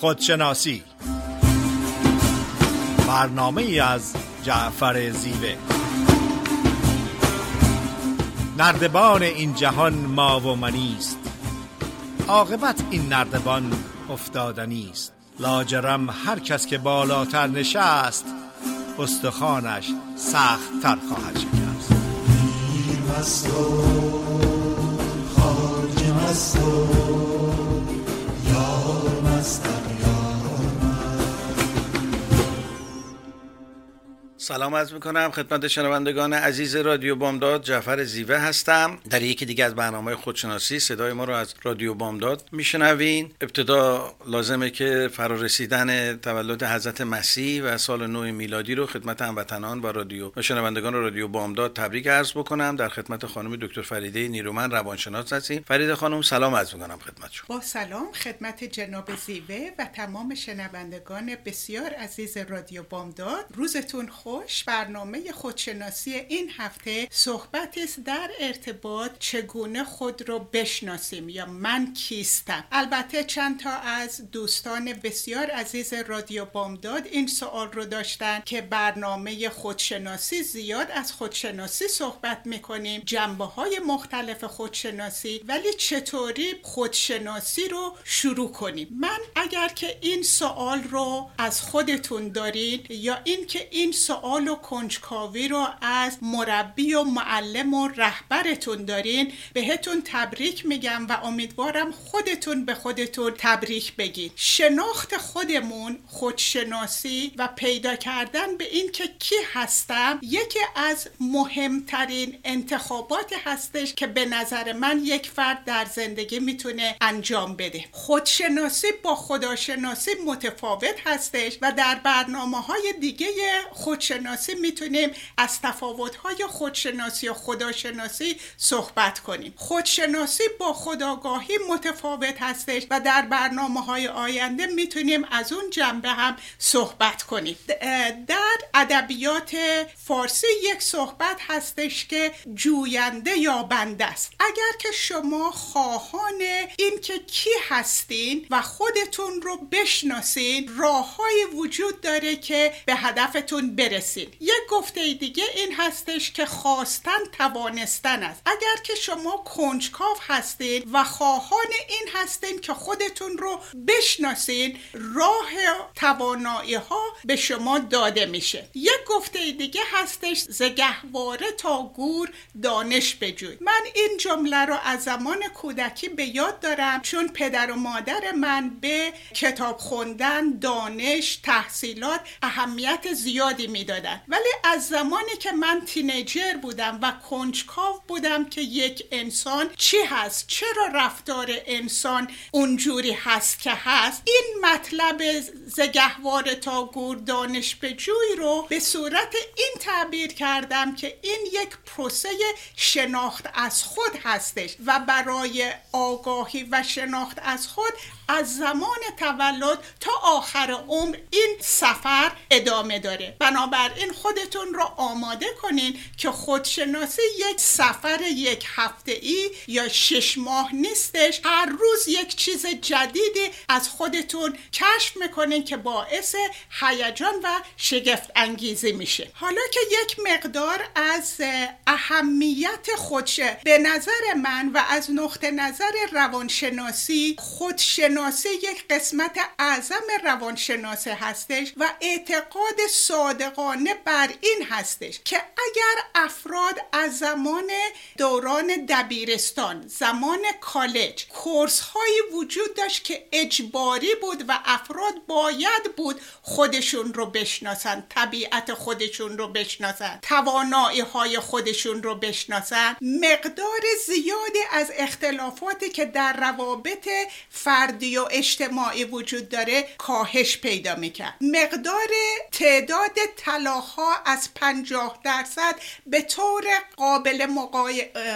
خودشناسی. برنامه ای از جعفر زیوه. نردبان این جهان ما و منیست عاقبت این نردبان افتادنی است لاجرم هر کس که بالاتر نشست استخوانش سخت تر خواهد شکست. مست و خواجه مست سلام عرض می‌کنم خدمت شنوندگان عزیز رادیو بامداد جعفر زیوه هستم. در یکی دیگه از برنامه خودشناسی صدای ما رو از رادیو بامداد میشنوین. ابتدا لازمه که فرارسیدن تولد حضرت مسیح و سال نو میلادی رو خدمت هموطنان و رادیو و شنوندگان رادیو بامداد تبریک عرض بکنم. در خدمت خانم دکتر فریده نیرومن روانشناس هستیم. فریده خانم سلام عرض می‌کنم خدمت شما. با سلام خدمت جناب زیوه و تمام شنوندگان بسیار عزیز رادیو بامداد. روزتون خوش برنامه خودشناسی این هفته صحبت است در ارتباط چگونه خود رو بشناسیم یا من کیستم. البته چند تا از دوستان بسیار عزیز رادیو بامداد این سوال رو داشتن که برنامه خودشناسی زیاد از خودشناسی صحبت می‌کنیم جنبه های مختلف خودشناسی ولی چطوری خودشناسی رو شروع کنیم؟ من اگر که این سوال رو از خودتون دارید یا اینکه این سوال و کنجکاوی رو از مربی و معلم و رهبرتون دارین. بهتون تبریک میگم و امیدوارم خودتون به خودتون تبریک بگید شناخت خودمون خودشناسی و پیدا کردن به این که کی هستم یکی از مهمترین انتخابات هستش که به نظر من یک فرد در زندگی می‌تونه انجام بده. خودشناسی با خداشناسی متفاوت هستش و در برنامه های دیگه خودشناسی می‌تونیم از تفاوت‌های خودشناسی و خداشناسی صحبت کنیم. خودشناسی با خداگاهی متفاوت هستش و در برنامه های آینده می‌تونیم از اون جنبه هم صحبت کنیم. در ادبیات فارسی یک صحبت هستش که جوینده یا بنده است. اگر که شما خواهان این که کی هستین و خودتون رو بشناسین راههایی وجود داره که به هدفتون برسین یک گفته دیگه این هستش که خواستن توانستن است. اگر که شما کنجکاو هستید و خواهان این هستین که خودتون رو بشناسین راه توانایی ها به شما داده میشه. یک گفته دیگه هستش زگهواره تا گور دانش بجوی. من این جمله رو از زمان کودکی به یاد دارم چون پدر و مادر من به کتاب خوندن دانش تحصیلات اهمیت زیادی می‌دادن ولی از زمانی که من تینیجر بودم و کنجکاو بودم که یک انسان چی هست؟ چرا رفتار انسان اونجوری هست که هست؟ این مطلب زگهوار تا گور دانش به جوی رو به صورت این تعبیر کردم که این یک پروسه شناخت از خود هستش و برای آگاهی و شناخت از خود از زمان تولد تا آخر عمر این سفر ادامه داره. بنابراین خودتون رو آماده کنین که خودشناسی یک سفر یک هفته ای یا شش ماه نیستش. هر روز یک چیز جدیدی از خودتون کشف می‌کنین که باعث هیجان و شگفت انگیزی میشه. حالا که یک مقدار از اهمیت خودشه به نظر من و از نقطه نظر روانشناسی خودشناسی یک قسمت اعظم روانشناسی هستش و اعتقاد صادقانه بر این هستش که اگر افراد از زمان دوران دبیرستان زمان کالج کورس هایی وجود داشت که اجباری بود و افراد باید بود خودشون رو بشناسن طبیعت خودشون رو بشناسن توانایی های خودشون رو بشناسن مقدار زیادی از اختلافاتی که در روابط فردی و اجتماعی وجود داره کاهش پیدا می‌کرد. مقدار تعداد طلاها از 50 درصد به طور قابل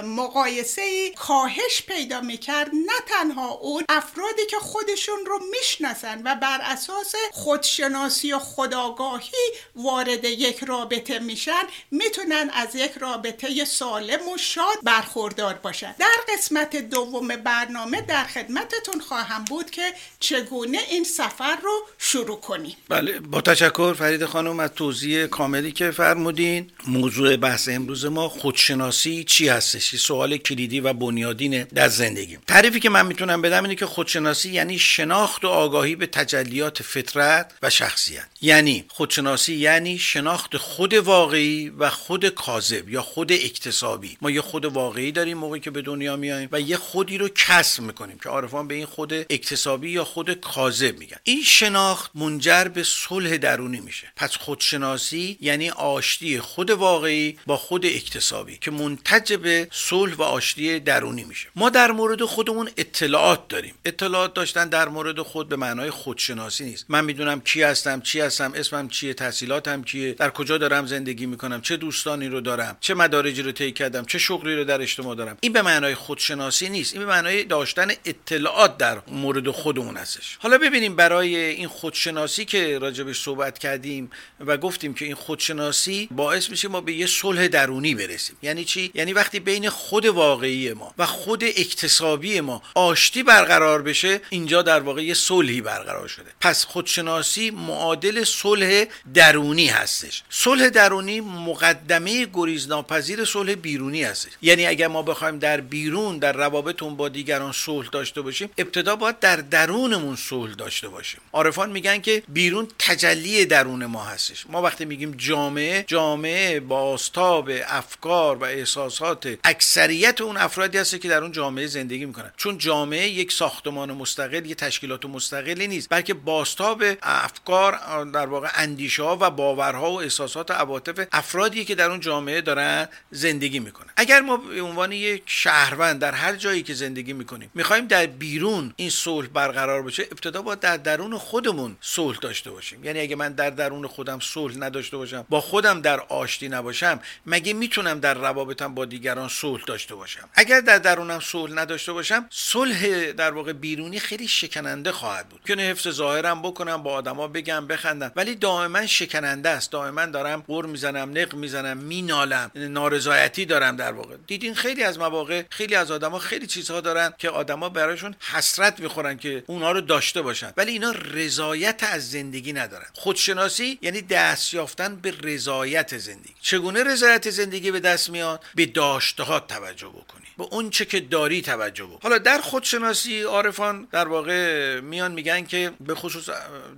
مقایسه کاهش پیدا می‌کرد. نه تنها اون افرادی که خودشون رو می‌شناسن و بر اساس خودشناسی و خداگاهی وارد یک رابطه میشن می‌تونن از یک رابطه سالم و شاد برخوردار باشن. در قسمت دوم برنامه در خدمتتون خواهم بود. که چگونه این سفر رو شروع کنیم. بله با تشکر فرید خانم از توضیح کاملی که فرمودین. موضوع بحث امروز ما خودشناسی چی هستش؟ سوال کلیدی و بنیادین در زندگی تعریفی که من می‌تونم بدم اینه که خودشناسی یعنی شناخت و آگاهی به تجلیات فطرت و شخصیت. یعنی خودشناسی یعنی شناخت خود واقعی و خود کاذب یا خود اکتسابی. ما یه خود واقعی داریم موقعی که به دنیا میاییم و یه خودی رو کسب می‌کنیم که عارفان به این خود اکتسابی یا خود کاذب میگن. این شناخت منجر به صلح درونی میشه. پس خودشناسی یعنی آشتی خود واقعی با خود اکتسابی که منتج به صلح و آشتی درونی میشه. ما در مورد خودمون اطلاعات داریم. اطلاعات داشتن در مورد خود به معنای خودشناسی نیست. من می‌دونم کی هستم چی هستم اسمم چیه تحصیلاتم چیه در کجا دارم زندگی می‌کنم چه دوستانی رو دارم چه مدارجی رو طی کردم چه شغلی رو در اجتماع دارم. این به معنای خودشناسی نیست. این به معنای داشتن اطلاعات در مورد خودمون هستش. حالا ببینیم برای این خودشناسی که راجبش صحبت کردیم و گفتیم که این خودشناسی باعث میشه ما به یه صلح درونی برسیم. یعنی چی؟ یعنی وقتی بین خود واقعی ما و خود اکتسابی ما آشتی برقرار بشه اینجا در واقع یه صلحی برقرار شده. پس خودشناسی معادل صلح درونی هستش. صلح درونی مقدمه گریزناپذیر صلح بیرونی هستش. یعنی اگر ما بخوایم در بیرون در روابطمون با دیگران صلح داشته باشیم ابتدا باید در درونمون صلح داشته باشیم. عارفان میگن که بیرون تجلی درون ما هستش. ما وقتی میگیم جامعه جامعه با آستاب افکار و احساسات اکثریت اون افرادی هست که در اون جامعه زندگی می‌کنن. چون جامعه یک ساختمان مستقل یک تشکیلات مستقلی نیست بلکه باستاب افکار در واقع اندیشه ها و باورها و احساسات و عواطف افرادی که در اون جامعه دارن زندگی می‌کنن. اگر ما به عنوان یک شهروند در هر جایی که زندگی می‌کنیم می‌خوایم در بیرون این صلح برقرار بشه ابتدا باید در درون خودمون صلح داشته باشیم. یعنی اگه من در درون خودم صلح نداشته باشم با خودم در آشتی نباشم مگه می‌تونم در روابطم با دیگران صلح داشته باشم؟ اگر در درونم صلح نداشته باشم صلح در واقع بیرونی خیلی شکننده خواهد بود. که حفظ ظاهرم بکنم با آدما بگم بخندم. ولی دائما شکننده است. دائما دارم قر می‌زنم نق می‌زنم مینالم نارضایتی دارم در واقع. دیدین خیلی از مواقع خیلی از آدما خیلی چیزها دارن که آدما براشون حسرت می‌خورن. که اونها رو داشته باشن. ولی اینا رضایت از زندگی ندارن. خودشناسی یعنی دست یافتن به رضایت زندگی. چگونه رضایت زندگی به دست میاد؟ به داشتهات توجه بکنی. به اون چه که داری توجه بکن. حالا در خودشناسی عارفان در واقع میان میگن که به خصوص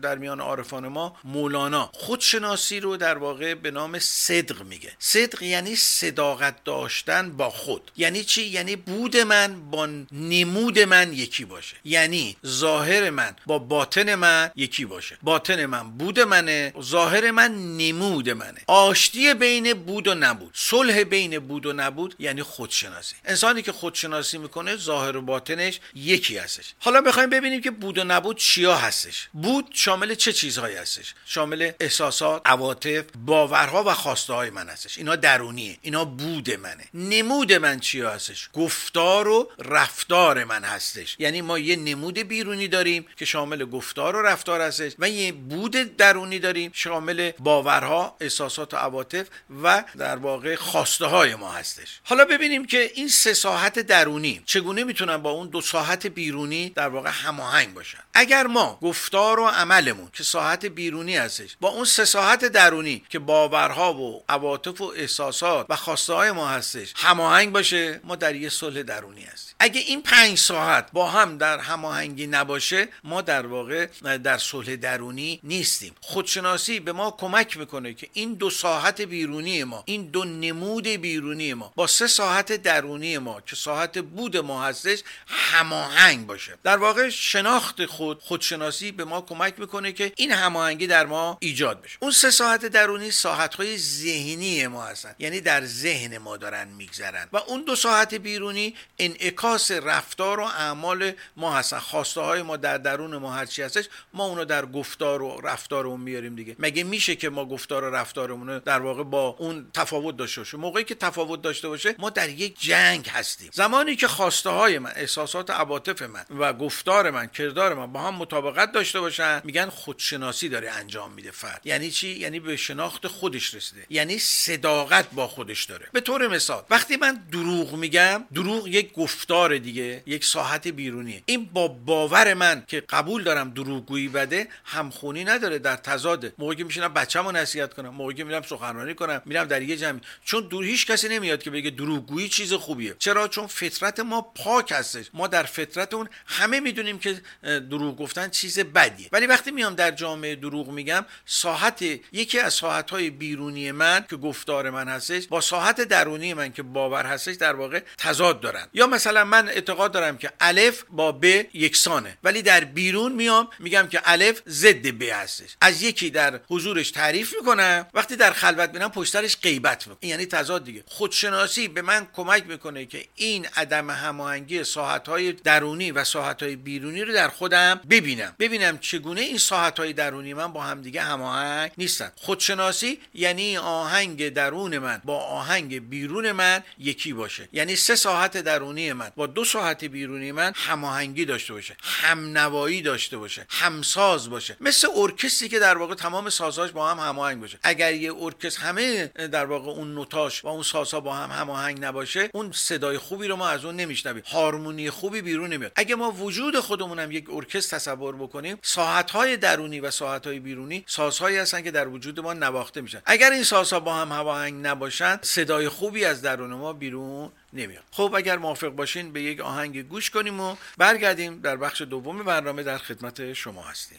در میان عارفان ما مولانا. خودشناسی رو در واقع به نام صدق میگه. صدق یعنی صداقت داشتن با خود. یعنی چی؟ یعنی بود من با نمود من یکی باشه. یعنی ظاهر من با باطن من یکی باشه. باطن من بود منه ظاهر من نمود منه. آشتی بین بود و نبود. صلح بین بود و نبود یعنی خودشناسی. انسانی که خودشناسی می‌کنه ظاهر و باطنش یکی هستش. حالا می‌خوایم ببینیم که بود و نبود چیا هستش. بود شامل چه چیزهایی هستش؟ شامل احساسات عواطف باورها و خواسته های من هستش. اینا درونیه. اینا بود منه. نمود من چیا هستش؟ گفتار و رفتار من هستش. یعنی ما یه نمود بیرونی داریم که شامل گفتار و رفتار هستش و یه بود درونی داریم شامل باورها احساسات و عواطف و در واقع خواسته های ما هستش. حالا ببینیم که این سه ساحت درونی چگونه می‌تونن با اون دو ساحت بیرونی در واقع هماهنگ باشن؟ اگر ما گفتار و عملمون که ساحت بیرونی هستش با اون سه ساحت درونی که باورها و عواطف و احساسات و خواسته های ما هستش هماهنگ باشه ما در یه صلح درونی هستیم. اگه این پنج ساعت با هم در هماهنگی نباشه ما در واقع در صلح درونی نیستیم. خودشناسی به ما کمک می‌کنه که این دو ساحت بیرونی ما این دو نمود بیرونی ما با سه ساحت درونی ما که ساحت بود ما هستش هماهنگ باشه. در واقع شناخت خود خودشناسی به ما کمک می‌کنه که این هماهنگی در ما ایجاد بشه. اون سه ساحت درونی ساحت های ذهنی ما هستن. یعنی در ذهن ما دارن میگذرن. و اون دو ساحت بیرونی انعکاس انعکاس رفتار و اعمال ما هستن. خواسته های ما در درون ما هرچی هستش ما اونو در گفتار و رفتارمون میاریم دیگه. مگه میشه که ما گفتار و رفتارمون در واقع با اون تفاوت داشته باشه موقعی که تفاوت داشته باشه ما در یک جنگ هستیم. زمانی که خواسته های من احساسات عواطف من و گفتار من کردار من با هم مطابقت داشته باشن میگن خودشناسی داره انجام میده فرد. یعنی چی؟ یعنی به شناخت خودش رسیده. یعنی صداقت با خودش داره. به طور مثال وقتی من دروغ میگم دروغ یک گفتار دیگه یک ساحت بیرونیه. این با باور من که قبول دارم دروغگویی بده همخونی نداره در تضاده. موقعی که میشینم بچه‌مو نصیحت کنم موقعی که میرم سخنرانی کنم میرم در یه جمع چون دور هیچ کسی نمیاد که بگه دروغگویی چیز خوبیه. چرا؟ چون فطرت ما پاک هستش. ما در فطرت اون همه می‌دونیم که دروغ گفتن چیز بدیه. ولی وقتی میام در جامعه دروغ میگم ساحت یکی از ساحت های بیرونی من که گفتار من هستش با ساحت درونی من که باور هستش در واقع تضاد دارن. یا مثلا من اعتقاد دارم که الف با ب یکسانه. ولی در بیرون میام میگم که الف ضد ب هستش. از یکی در حضورش تعریف می‌کنم. وقتی در خلوت میرم پشترش غیبت می‌کنم. یعنی تضاد دیگه. خودشناسی به من کمک می‌کنه که این عدم هماهنگی ساحت های درونی و ساحت های بیرونی رو در خودم ببینم. ببینم چگونه این ساحت های درونی من با همدیگه هماهنگ نیستن. خودشناسی یعنی آهنگ درون من با آهنگ بیرون من یکی باشه. یعنی سه ساحت درونی من. با دو ساحت بیرونی من هماهنگی داشته باشه همنوایی داشته باشه همساز باشه. مثل ارکستری که در واقع تمام سازهاش با هم هماهنگ باشه. اگر یه ارکستر همه در واقع اون نوتاش و اون سازها با هم هماهنگ نباشه اون صدای خوبی رو ما از اون نمیشنویم. هارمونی خوبی بیرون نمیاد. اگه ما وجود خودمون هم یک ارکستر تصور بکنیم ساحت های درونی و ساحت های بیرونی سازهایی هستن که در وجود ما نواخته میشن. اگر این سازها با هم هماهنگ نباشن صدای خوبی از درون ما بیرون نمیاد. خب اگر موافق باشین به یک آهنگ گوش کنیم و برگردیم در بخش دوم برنامه در خدمت شما هستیم.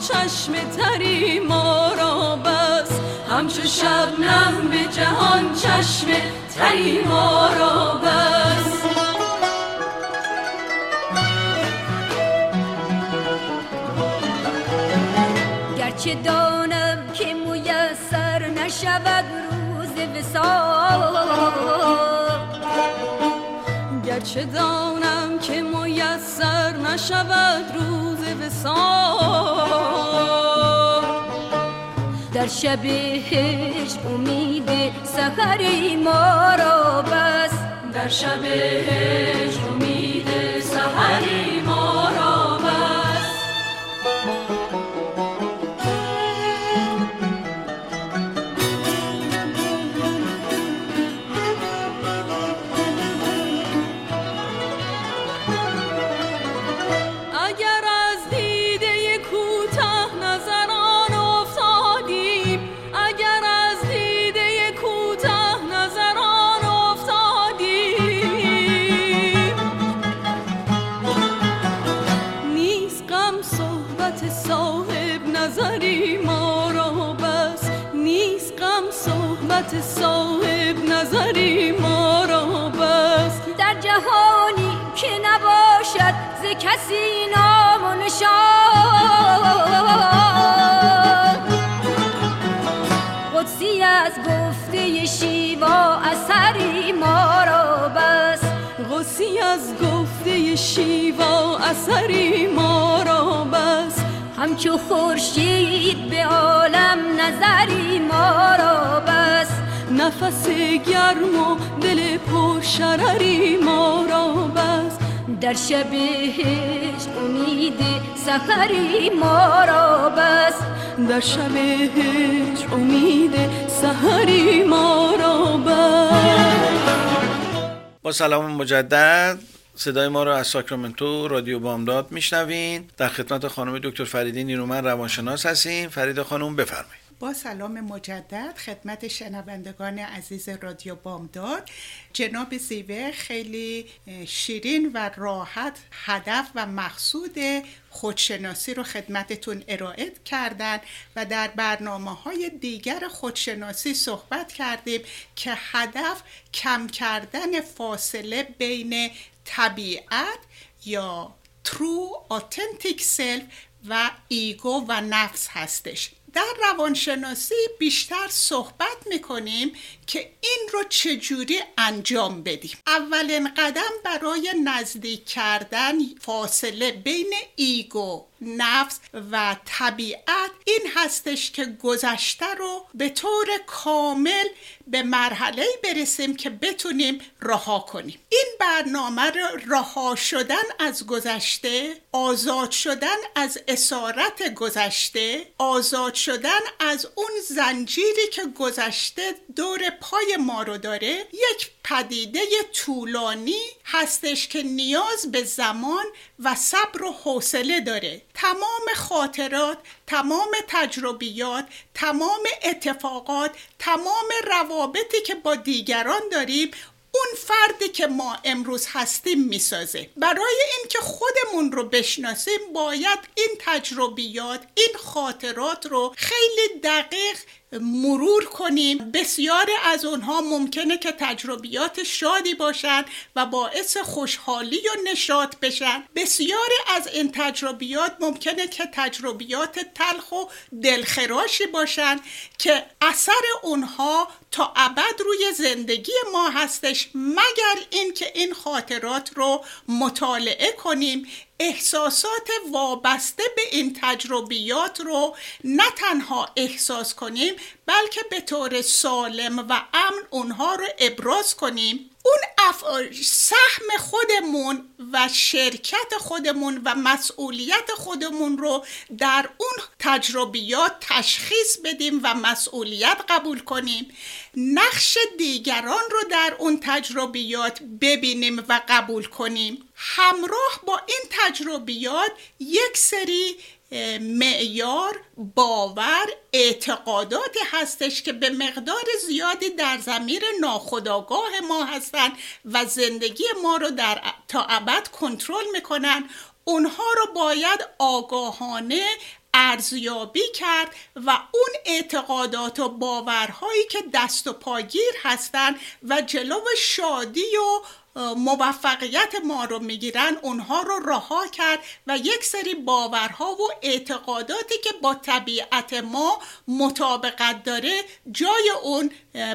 چشم تری ما را بس. همچو شبنم به جهان چشم تری ما را بس. گرچه دانم که میسر نشود روز وسال گرچه دانم که میسر نشود روز وسال شب هجر امید سحری ما را بس. در شب هجر نباشد ز کسی نام و نشان. قدسی از گفته شیوا اثری ما را بس قدسی از گفته شیوا اثری ما را بس همچو خورشید به عالم نظری ما را بس نفس گرم و دل پرشرری ما را بس در شب هجر امید سحری ما را بس در شب هجر امید سحری ما را بس با سلام مجدد. صدای ما رو از ساکرامنتو رادیو بامداد میشنوین. در خدمت خانم دکتر فریدی نیرومن روانشناس هستیم. فرید خانم بفرمایید. با سلام مجدد خدمت شنوندگان عزیز رادیو بامداد. جناب زیوه خیلی شیرین و راحت هدف و مقصود خودشناسی رو خدمتتون ارائه کردن و در برنامه های دیگر خودشناسی صحبت کردیم که هدف کم کردن فاصله بین طبیعت یا true authentic self و ایگو و نفس هستش. در روانشناسی بیشتر صحبت می‌کنیم که این رو چجوری انجام بدیم؟ اولین قدم برای نزدیک کردن فاصله بین ایگو نفس و طبیعت این هستش که گذشته رو به طور کامل به مرحله برسیم که بتونیم رها کنیم. این برنامه رها شدن از گذشته آزاد شدن از اسارت گذشته آزاد شدن از اون زنجیری که گذشته دور پای ما رو داره یک پدیده طولانی هستش که نیاز به زمان و صبر و حوصله داره. تمام خاطرات تمام تجربیات تمام اتفاقات تمام روابطی که با دیگران داریم اون فردی که ما امروز هستیم می‌سازه. برای اینکه خودمون رو بشناسیم باید این تجربیات این خاطرات رو خیلی دقیق مرور کنیم. بسیاری از اونها ممکنه که تجربیات شادی باشن و باعث خوشحالی و نشاط بشن. بسیاری از این تجربیات ممکنه که تجربیات تلخ و دلخراشی باشن که اثر اونها تا ابد روی زندگی ما هستش مگر اینکه این خاطرات رو مطالعه کنیم. احساسات وابسته به این تجربیات رو نه تنها احساس کنیم بلکه به طور سالم و امن اونها رو ابراز کنیم اون. سهم خودمون و شرکت خودمون و مسئولیت خودمون رو در اون تجربیات تشخیص بدیم و مسئولیت قبول کنیم نقش دیگران رو در اون تجربیات ببینیم و قبول کنیم همراه با این تجربیات یک سری معیار باور اعتقاداتی هستش که به مقدار زیادی در زمیر ناخودآگاه ما هستند و زندگی ما رو در تا ابد کنترل می‌کنن. اونها رو باید آگاهانه ارزیابی کرد و اون اعتقادات و باورهایی که دست و پاگیر هستند و جلو شادی و موفقیت ما رو می‌گیرن اونها رو رها کرد و یک سری باورها و اعتقاداتی که با طبیعت ما مطابقت داره جای اون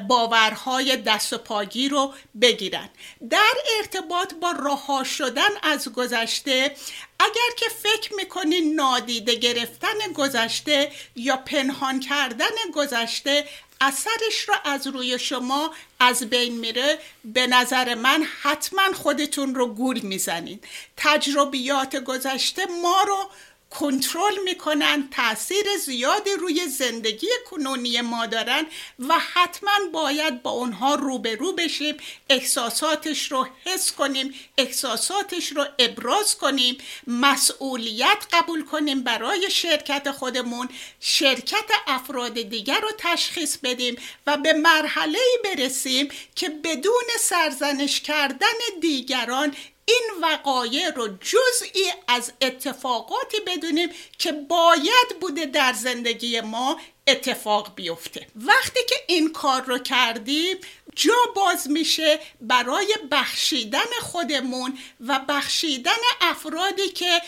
باورهای دست و پاگی رو بگیرن. در ارتباط با رها شدن از گذشته اگر که فکر می‌کنین نادیده گرفتن گذشته یا پنهان کردن گذشته اثرش رو از روی شما از بین میره. به نظر من حتما خودتون رو گول می‌زنید. تجربیات گذشته ما رو کنترل می‌کنن تاثیر زیادی روی زندگی کنونی ما دارن و حتما باید با اونها روبرو بشیم احساساتش رو حس کنیم احساساتش رو ابراز کنیم مسئولیت قبول کنیم برای شرکت خودمون شرکت افراد دیگر رو تشخیص بدیم و به مرحله برسیم که بدون سرزنش کردن دیگران این وقایع رو جزئی از اتفاقاتی بدونیم که باید بوده در زندگی ما اتفاق بیفته. وقتی که این کار رو کردیم جا باز میشه برای بخشیدن خودمون و بخشیدن افرادی که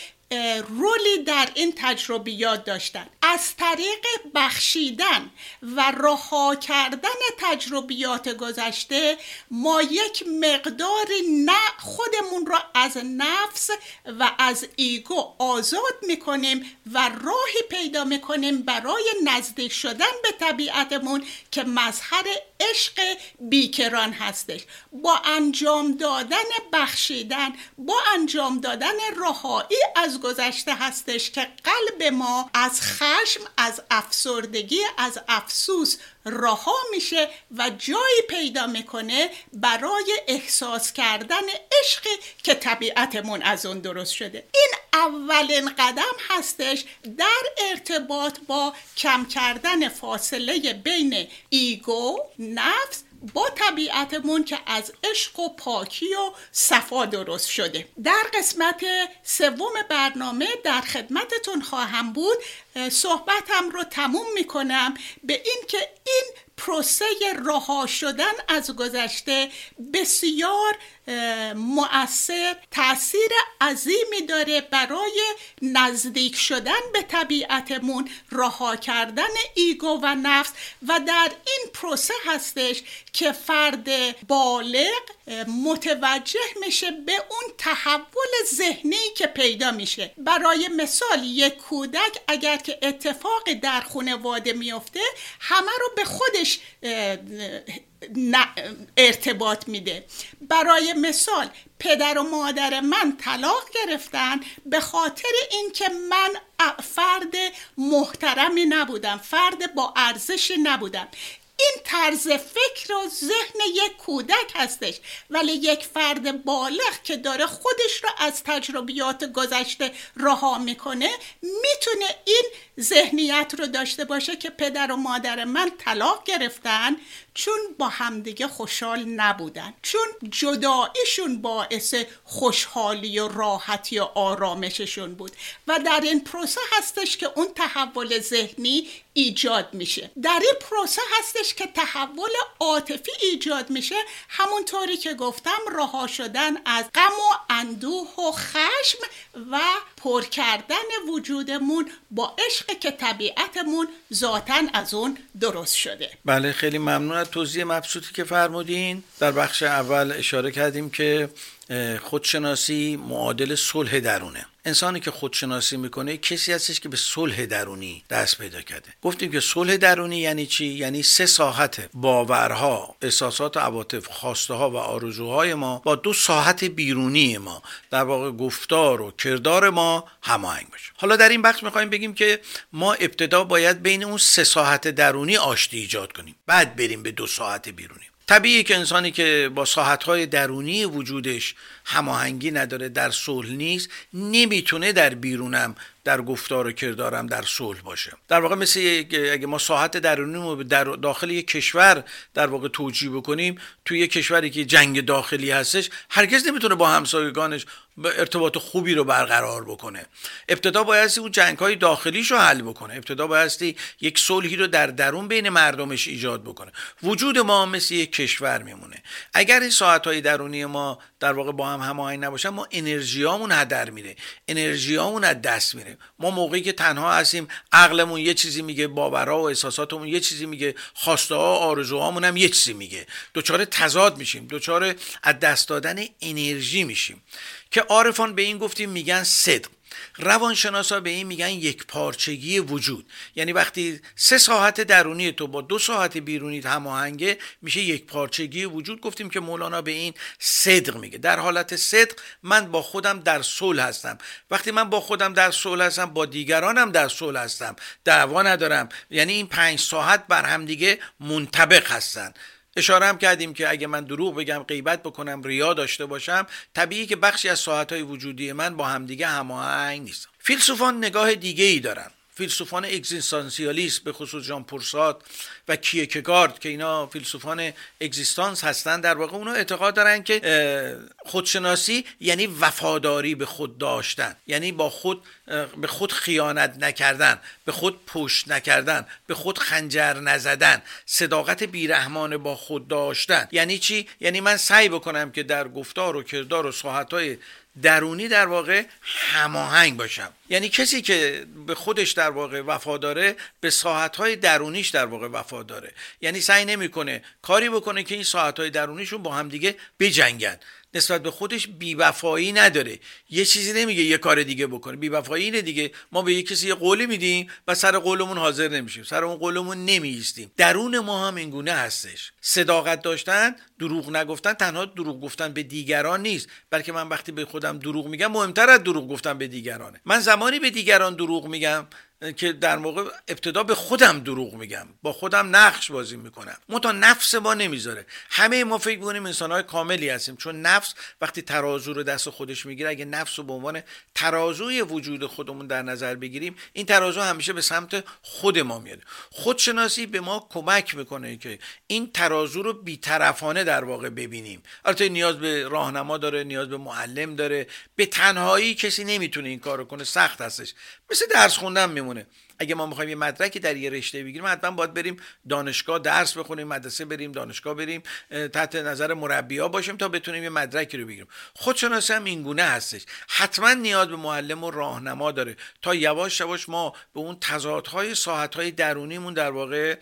رولی در این تجربیات داشتن. از طریق بخشیدن و رها کردن تجربیات گذشته ما یک مقدار نه خودمون را از نفس و از ایگو آزاد می‌کنیم و راهی پیدا می‌کنیم برای نزدیک شدن به طبیعتمون که مظهر عشق بیکران هستش. با انجام دادن بخشیدن با انجام دادن رهایی از گذشته هستش که قلب ما از خشم از افسردگی از افسوس رها میشه و جایی پیدا می‌کنه برای احساس کردن عشقی که طبیعتمون از اون درست شده. این اولین قدم هستش در ارتباط با کم کردن فاصله بین ایگو نفس با طبیعتمون که از عشق و پاکی و صفا درست شده. در قسمت سوم برنامه در خدمتتون خواهم بود. صحبتم رو تموم می‌کنم به این که این پروسه رها شدن از گذشته بسیار مؤثر تاثیر عظیمی داره برای نزدیک شدن به طبیعتمون رها کردن ایگو و نفس و در این پروسه هستش که فرد بالغ متوجه میشه به اون تحول ذهنی که پیدا میشه. برای مثال یک کودک اگر که اتفاق در خانواده میفته همه رو به خودش ارتباط میده. برای مثال پدر و مادر من طلاق گرفتن به خاطر اینکه من فرد محترمی نبودم فرد با ارزشی نبودم. این طرز فکر و ذهن یک کودک هستش. ولی یک فرد بالغ که داره خودش رو از تجربیات گذشته رها می‌کنه می‌تونه این ذهنیت رو داشته باشه که پدر و مادر من طلاق گرفتن چون با همدیگه خوشحال نبودن چون جداییشون باعث خوشحالی و راحتی و آرامششون بود. و در این پروسه هستش که اون تحول ذهنی ایجاد میشه. در این پروسه هستش که تحول عاطفی ایجاد میشه. همونطوری که گفتم رها شدن از غم و اندوه و خشم و پر کردن وجودمون با عشق که طبیعتمون ذاتا از اون درست شده. بله خیلی ممنون. توضیح مبسوطی که فرمودین. در بخش اول اشاره کردیم که خودشناسی معادل صلح درونه. انسانی که خودشناسی می‌کنه کسی هستش که به صلح درونی دست پیدا کرده. گفتیم که صلح درونی یعنی چی؟ یعنی سه ساحت باورها احساسات و عواطف خواسته ها و آرزوهای ما با دو ساحت بیرونی ما. در واقع گفتار و کردار ما هماهنگ باشه. حالا در این بخش می‌خوایم بگیم که ما ابتدا باید بین اون سه ساحت درونی آشتی ایجاد کنیم. بعد بریم به دو ساحت بیرونی. طبیعی که انسانی که با ساحتهای درونی وجودش هماهنگی نداره در صلح نیست. نمی‌تونه در بیرونم در گفتار و کردارم در صلح باشه. در واقع مثل اگه ما ساحت درونی در داخل یک کشور در واقع توجیه بکنیم توی یک کشوری که جنگ داخلی هستش هرگز نمی‌تونه با همسایگانش ارتباط خوبی رو برقرار بکنه. ابتدا بایستی اون جنگ های داخلیش رو حل بکنه. ابتدا بایستی یک صلحی رو در درون بین مردمش ایجاد بکنه. وجود ما مثل یک کشور میمونه. اگر این ساعت های درونی ما در واقع با هم هماهنگ نباشن ما انرژیامون هدر میره. انرژیامون از دست میره. ما موقعی که تنها هستیم عقلمون یه چیزی میگه باورها و احساساتمون یه چیزی میگه خواسته ها آرزوهامون هم یه چیزی میگه. دچار تضاد میشیم دچار از دست دادن انرژی میشیم. که عارفان به این گفتیم میگن صدق. روانشناسا به این میگن یک پارچگی وجود. یعنی وقتی سه ساعت درونی تو با دو ساعت بیرونی هماهنگه میشه یک پارچگی وجود. گفتیم که مولانا به این صدق میگه. در حالت صدق من با خودم در صلح هستم. وقتی من با خودم در صلح هستم با دیگرانم در صلح هستم. دعوا ندارم. یعنی این پنج ساعت بر هم دیگه منطبق هستن. اشاره هم کردیم که اگه من دروغ بگم غیبت بکنم ریا داشته باشم طبیعی که بخشی از ساعتهای وجودی من با همدیگه هماهنگ نیست فیلسوفان نگاه دیگه ای دارن. فیلسوفان اگزیستانسیالیست به خصوص جان پورسات و کیکگارد که اینا فیلسوفان اگزیستانس هستن در واقع اونا اعتقاد دارن که خودشناسی یعنی وفاداری به خود داشتن یعنی با خود به خود خیانت نکردن به خود پشت نکردن به خود خنجر نزدن صداقت بیرحمانه با خود داشتن. یعنی چی؟ یعنی من سعی بکنم که در گفتار و کردار و صحبتهای درونی در واقع هماهنگ باشم. یعنی کسی که به خودش در واقع وفا داره به ساعتهای درونیش در واقع وفا داره. یعنی سعی نمی‌کنه کاری بکنه که این ساعتهای درونیشون با هم دیگه بجنگن. نسبت به خودش بیوفایی نداره. یه چیزی نمیگه یه کار دیگه بکنه. بیوفایی اینه دیگه. ما به یه کسی یه قولی میدیم و سر قولمون حاضر نمیشیم. سر اون قولمون نمیایستیم. درون ما هم اینگونه هستش. صداقت داشتن دروغ نگفتن تنها دروغ گفتن به دیگران نیست. بلکه من وقتی به خودم دروغ میگم مهمتر از دروغ گفتن به دیگرانه. من زمانی به دیگران دروغ میگم که در موقع ابتدا به خودم دروغ میگم. با خودم نقش بازی می‌کنم. تا نفس ما نمی‌ذاره. همه ما فکر می‌کنیم انسانهای کاملی هستیم. چون نفس وقتی ترازو رو دست خودش می‌گیره اگه نفس رو به عنوان ترازوی وجود خودمون در نظر بگیریم این ترازو همیشه به سمت خود ما میاد. خودشناسی به ما کمک می‌کنه که این ترازو رو بیطرفانه در واقع ببینیم. البته نیاز به راهنما داره نیاز به معلم داره. به تنهایی کسی نمی‌تونه این کارو کنه سخت هستش. مثل درس خوندن میمونه. اگه ما می‌خوایم یه مدرکی در یه رشته بگیریم حتما باید بریم دانشگاه درس بخونیم مدرسه بریم دانشگاه بریم تحت نظر مربیا باشیم تا بتونیم یه مدرکی رو بگیریم. خودشناسی هم اینگونه هستش. حتما نیاز به معلم و راهنما داره. تا یواش یواش ما به اون تضادهای ساعتهای درونیمون در واقع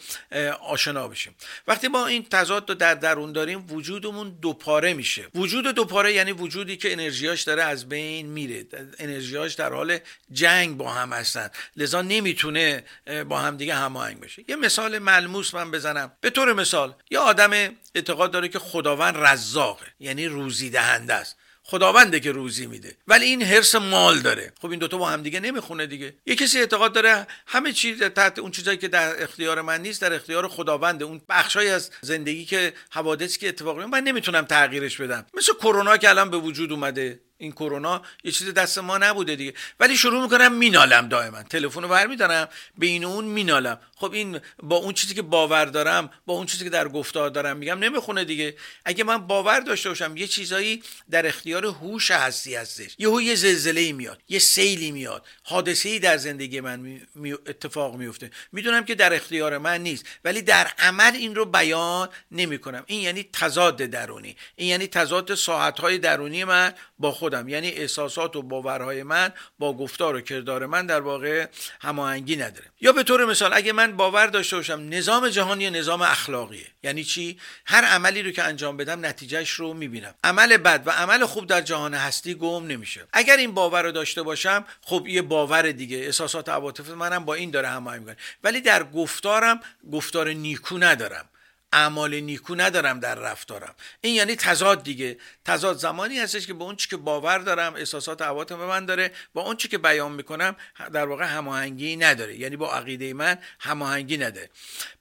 آشنا بشیم. وقتی ما این تضاد رو در درون داریم وجودمون دوپاره میشه. وجود دوپاره یعنی وجودی که انرژیاش داره از بین میره. انرژیاش در حال جنگ با هم هستن. لذا نمی‌تونه می‌تونه با هم دیگه هماهنگ بشه. یه مثال ملموس من بزنم. به طور مثال یه آدم اعتقاد داره که خداوند رزاقه یعنی روزی دهنده است. خداونده که روزی میده. ولی این حرس مال داره. خب این دوتا با هم دیگه نمی‌خونه دیگه. یه کسی اعتقاد داره همه چیز تحت اون چیزایی که در اختیار من نیست در اختیار خداونده. اون بخشایی از زندگی که حوادثی که اتفاق من نمی‌تونم تغییرش بدم. مثل کرونا که الان به وجود اومده. این کرونا یه چیز دست ما نبوده دیگه. ولی شروع می‌کنم مینالم دائما. تلفن رو برمیدارم به این اون مینالم. خب این با اون چیزی که باور دارم با اون چیزی که در گفتار دارم میگم نمی‌خونه دیگه. اگه من باور داشته باشم یه چیزایی در اختیار هوش هستی هستش. یهو یه زلزله ای میاد یه سیلی میاد. حادثه ای در زندگی من می اتفاق میفته می‌دونم که در اختیار من نیست ولی در عمل این رو بیان نمی‌کنم. این یعنی تضاد درونی. این یعنی تضاد ساعت های درونی من با خودم. یعنی احساسات و باورهای من با گفتار و کردار من در واقع هماهنگی نداره. یا به طور مثال اگه من باور داشته باشم نظام جهانی نظام اخلاقیه یعنی چی؟ هر عملی رو که انجام بدم نتیجهش رو می‌بینم. عمل بد و عمل خوب در جهان هستی گم نمیشه. اگر این باور رو داشته باشم خب یه باور دیگه احساسات عواطف منم با این داره هماهنگ می‌کنه. ولی در گفتارم گفتار نیکو ندارم. اعمال نیکو ندارم در رفتارم. این یعنی تضاد دیگه. تضاد زمانی هستش که به اون چی که باور دارم احساسات عواطف من داره با اون چی که بیان می‌کنم در واقع هماهنگی نداره. یعنی با عقیده من هماهنگی نداره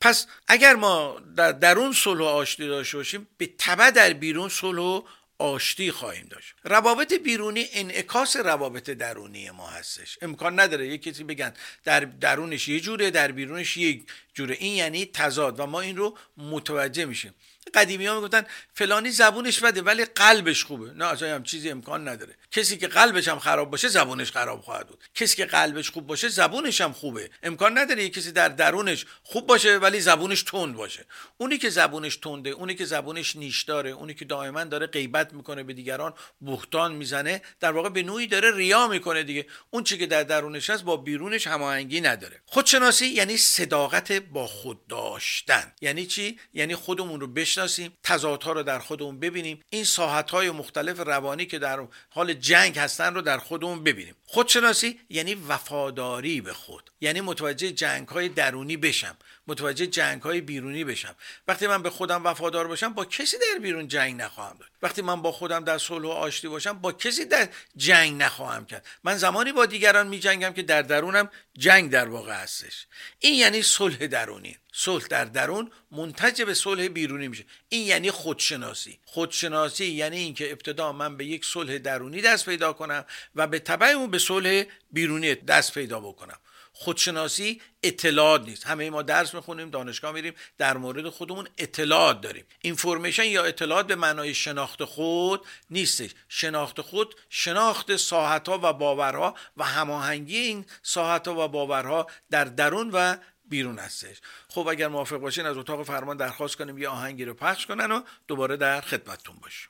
پس اگر ما در درون صلح و آشتی داشته باشیم به تبع در بیرون صلح و آشتی خواهیم داشت. روابط بیرونی انعکاس روابط درونی ما هستش. امکان نداره یه کسی بگن در درونش یه جوره در بیرونش یک جوره. این یعنی تضاد و ما این رو متوجه میشیم. قدیمی ها می‌گفتن فلانی زبونش بده ولی قلبش خوبه. نه اصلا هم چیزی امکان نداره. کسی که قلبش هم خراب باشه زبونش خراب خواهد بود. کسی که قلبش خوب باشه زبونش هم خوبه. امکان نداره یه کسی در درونش خوب باشه ولی زبونش تند باشه. اونی که زبونش تنده اونی که زبونش نیش داره اونی که دائما داره غیبت می‌کنه به دیگران بهتان می‌زنه در واقع به نوعی داره ریا می‌کنه دیگه. اون چی که در درونش هست با بیرونش هماهنگی نداره. خودشناسی یعنی صداقت با خود داشتن. یعنی چی؟ یعنی خودمون رو بشناسیم تضادها رو در خودمون ببینیم. این ساحت های مختلف روانی که در حال جنگ هستن رو در خودمون ببینیم. خودشناسی یعنی وفاداری به خود یعنی متوجه جنگ های درونی بشم. متوجه جنگ های بیرونی بشم. وقتی من به خودم وفادار باشم با کسی در بیرون جنگ نخواهم داشت. وقتی من با خودم در صلح و آشتی باشم با کسی در جنگ نخواهم کرد. من زمانی با دیگران می جنگم که در درونم جنگ در واقع هستش. این یعنی صلح درونی. صلح در درون منتج به صلح بیرونی میشه. این یعنی خودشناسی. خودشناسی یعنی اینکه ابتدا من به یک صلح درونی دست پیدا کنم و به تبع اون به صلح بیرونی دست پیدا بکنم. خودشناسی اطلاعات نیست. همه ما درس می‌خونیم دانشگاه میریم در مورد خودمون اطلاعات داریم. اینفورمیشن یا اطلاعات به معنای شناخت خود نیستش. شناخت خود شناخت ساحت ها و باورها و هماهنگی این ساحت ها و باورها در درون و بیرون هستش. خب اگر موافق باشین از اتاق فرمان درخواست کنیم یه آهنگی رو پخش کنن و دوباره در خدمتتون باشیم.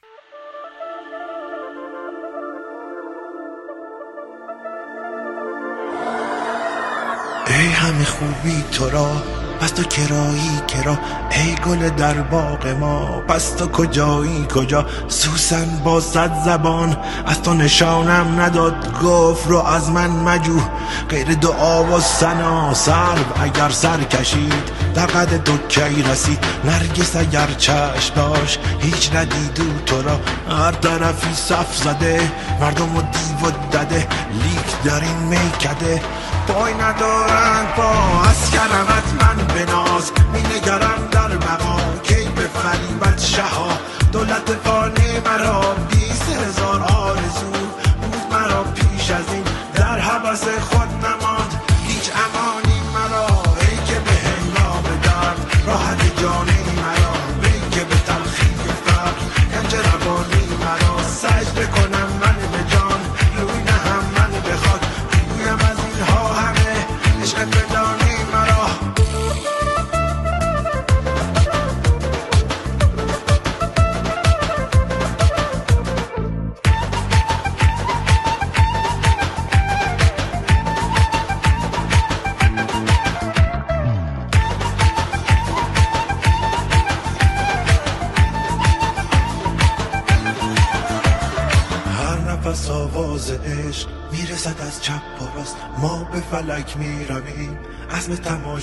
ای همه خوبی تو را پس تو کرایی کرا ای گل در باغ ما پس تو کجایی؟ کجا؟ سوسن با صد زبان از تو نشانم نداد گفت رو از من مجو. غیر دعا و سنا سرب اگر سر کشید در قد تو کی رسید. نرگس اگر چشم داشت هیچ ندیدو تو را. هر طرفی صف زده مردم و دیو و دده لیک در این میکده. پای ندارند با از کرمت من بناز می نگرم در بقا کی به فریبت شها. دولت فانی مرا بیست هزار آرزو بود مرا پیش از این. در حبس خود